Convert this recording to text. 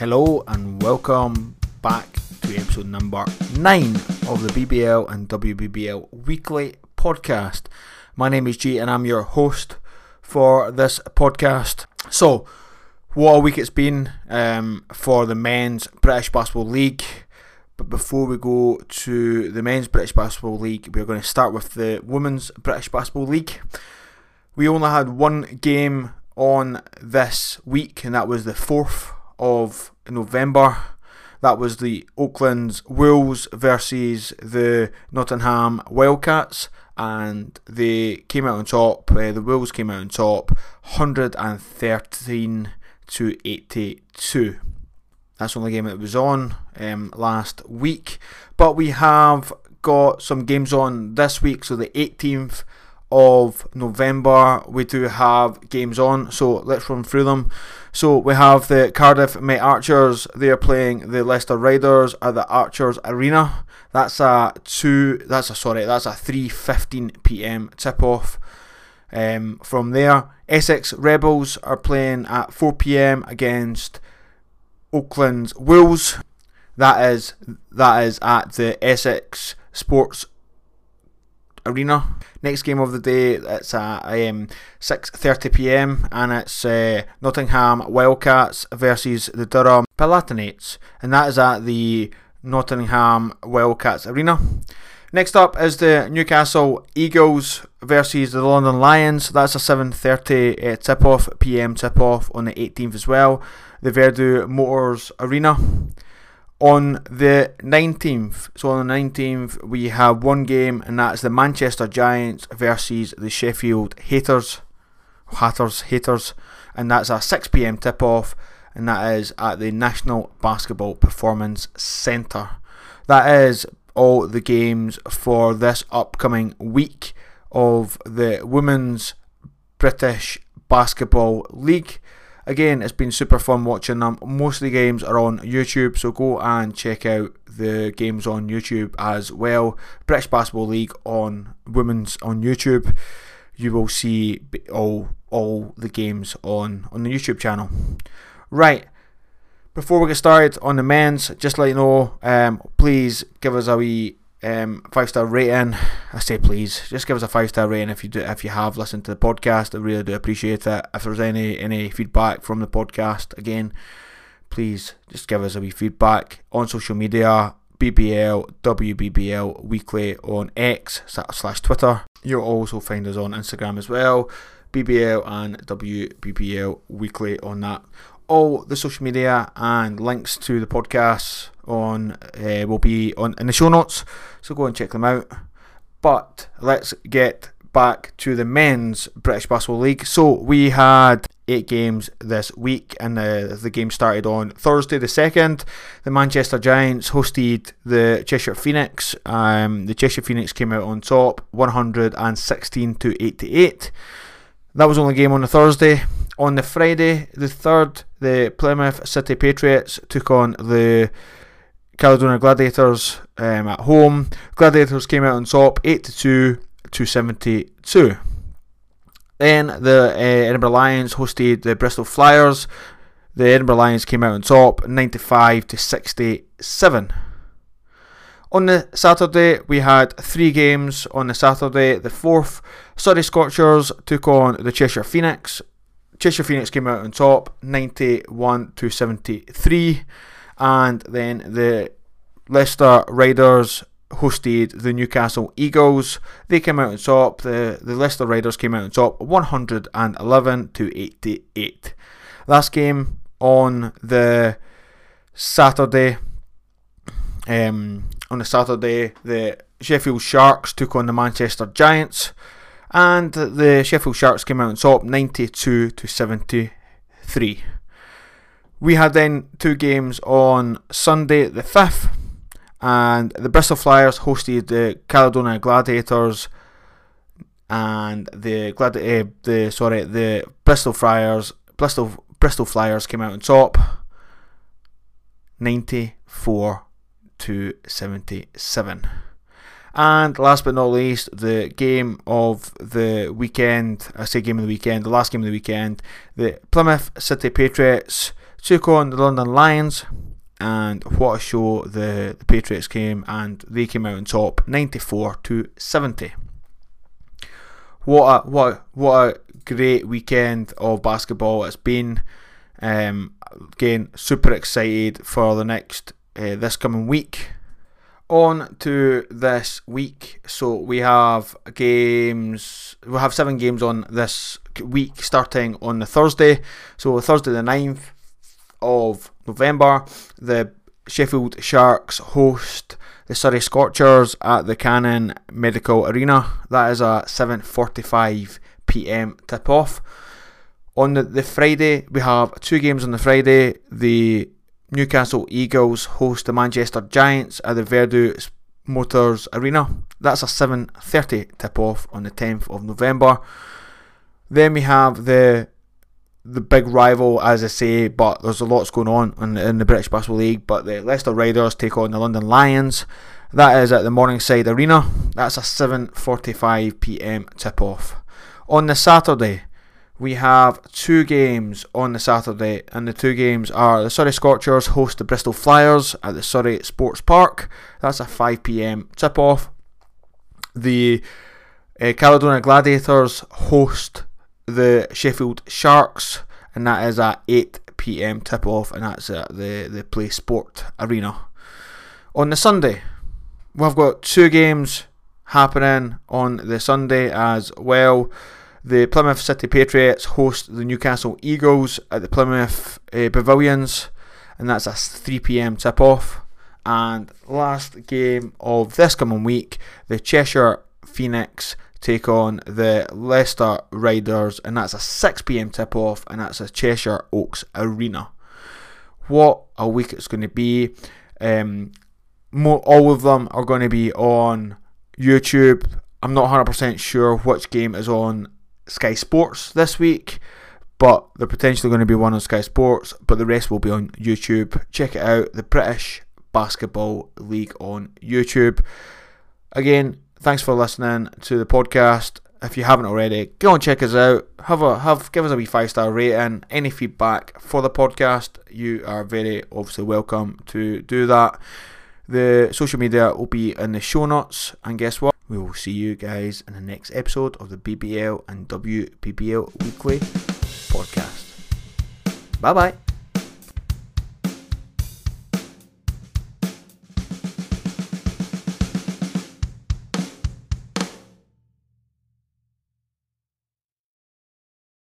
Hello and welcome back to episode number 9 of the BBL and WBBL weekly podcast. My name is G and I'm your host for this podcast. So, what a week it's been um, for the men's British Basketball League. But before we go to the men's British Basketball League, we're going to start with the women's British Basketball League. We only had one game on this week, and that was the 4th of November. That was the Oaklands Wolves versus the Nottingham Wildcats, and they came out on top. Uh, the Wolves came out on top, 113 to 82. That's the only game that was on um, last week. But we have got some games on this week. So the 18th of November, we do have games on. So let's run through them. So we have the Cardiff Met Archers. They are playing the Leicester Riders at the Archers Arena. That's a two. That's a sorry. That's a 3:15 p.m. tip off. Um, from there, Essex Rebels are playing at 4 p.m. against Oaklands Wolves. That is that is at the Essex Sports Arena. Next game of the day, it's at um, 6:30 p.m. and it's uh, Nottingham Wildcats versus the Durham Palatinates, and that is at the Nottingham Wildcats Arena. Next up is the Newcastle Eagles versus the London Lions. That's a 7:30 uh, tip-off, PM tip-off on the 18th as well. The Vertu Motors Arena on the 19th. So on the 19th, we have one game, and that's the Manchester Giants versus the Sheffield Haters. Hatters, Haters. And that's a 6 pm tip off, and that is at the National Basketball Performance Centre. That is all the games for this upcoming week of the Women's British Basketball League. Again, it's been super fun watching them. Most of the games are on YouTube, so go and check out the games on YouTube as well. British Basketball League on women's on YouTube. You will see all all the games on on the YouTube channel. Right. Before we get started on the men's, just let you know, um, please give us a wee um, five star rating. I say please, just give us a five star rating if you do if you have listened to the podcast. I really do appreciate it. If there's any any feedback from the podcast, again, please just give us a wee feedback on social media. BBL WBBL Weekly on X slash Twitter. You'll also find us on Instagram as well. BBL and WBBL Weekly on that. All the social media and links to the podcast on uh, will be on in the show notes, so go and check them out. But let's get back to the men's British Basketball League. So we had eight games this week, and the, the game started on Thursday the second. The Manchester Giants hosted the Cheshire Phoenix. Um, the Cheshire Phoenix came out on top, 116 to 88. That was only game on the Thursday. On the Friday, the third, the Plymouth City Patriots took on the Caledonia Gladiators um, at home. Gladiators came out on top, 82 to 72. Then the uh, Edinburgh Lions hosted the Bristol Flyers. The Edinburgh Lions came out on top, 95 to 67. On the Saturday, we had three games. On the Saturday, the fourth, Surrey Scorchers took on the Cheshire Phoenix. Cheshire Phoenix came out on top, 91 to 73 and then the Leicester Riders hosted the Newcastle Eagles. They came out on top. The, the Leicester Riders came out on top 111 to 88. Last game on the Saturday. Um, on the Saturday, the Sheffield Sharks took on the Manchester Giants, and the Sheffield Sharks came out on top 92 to 73. We had then two games on Sunday the 5th, and the Bristol Flyers hosted the Caledonia Gladiators, and the uh, the sorry the Bristol Flyers Bristol Bristol Flyers came out on top, ninety four to seventy seven. And last but not least, the game of the weekend. I say game of the weekend. The last game of the weekend. The Plymouth City Patriots took on the London Lions, and what a show the, the Patriots came, and they came out on top, 94 to 70. What a what what a great weekend of basketball it's been. Um, again, super excited for the next uh, this coming week. On to this week. So we have games. We'll have seven games on this week, starting on the Thursday. So Thursday the 9th of November, the Sheffield Sharks host the Surrey Scorchers at the Canon Medical Arena. That is a 7:45 p.m. tip-off. On the, the Friday, we have two games on the Friday. The Newcastle Eagles host the Manchester Giants at the Vertu Motors Arena. That's a 7:30 tip-off on the 10th of November. Then we have the the big rival, as I say, but there's a lots going on in, in the British Basketball League. But the Leicester Riders take on the London Lions. That is at the Morningside Arena. That's a 7:45 p.m. tip-off. On the Saturday, we have two games on the Saturday, and the two games are the Surrey Scorchers host the Bristol Flyers at the Surrey Sports Park. That's a 5 pm tip off. The uh, Caledonia Gladiators host the Sheffield Sharks, and that is at 8 pm tip off, and that's at the, the Play Sport Arena. On the Sunday, we've got two games happening on the Sunday as well. The Plymouth City Patriots host the Newcastle Eagles at the Plymouth uh, Pavilions, and that's a 3 pm tip off. And last game of this coming week, the Cheshire Phoenix take on the Leicester Riders, and that's a 6 pm tip off, and that's a Cheshire Oaks Arena. What a week it's going to be! Um, all of them are going to be on YouTube. I'm not 100% sure which game is on Sky Sports this week, but they're potentially going to be one on Sky Sports, but the rest will be on YouTube. Check it out, the British Basketball League on YouTube. Again, thanks for listening to the podcast. If you haven't already, go and check us out. Have a have give us a wee five star rating. Any feedback for the podcast, you are very obviously welcome to do that. The social media will be in the show notes, and guess what? We will see you guys in the next episode of the BBL and WBBL Weekly podcast. Bye bye.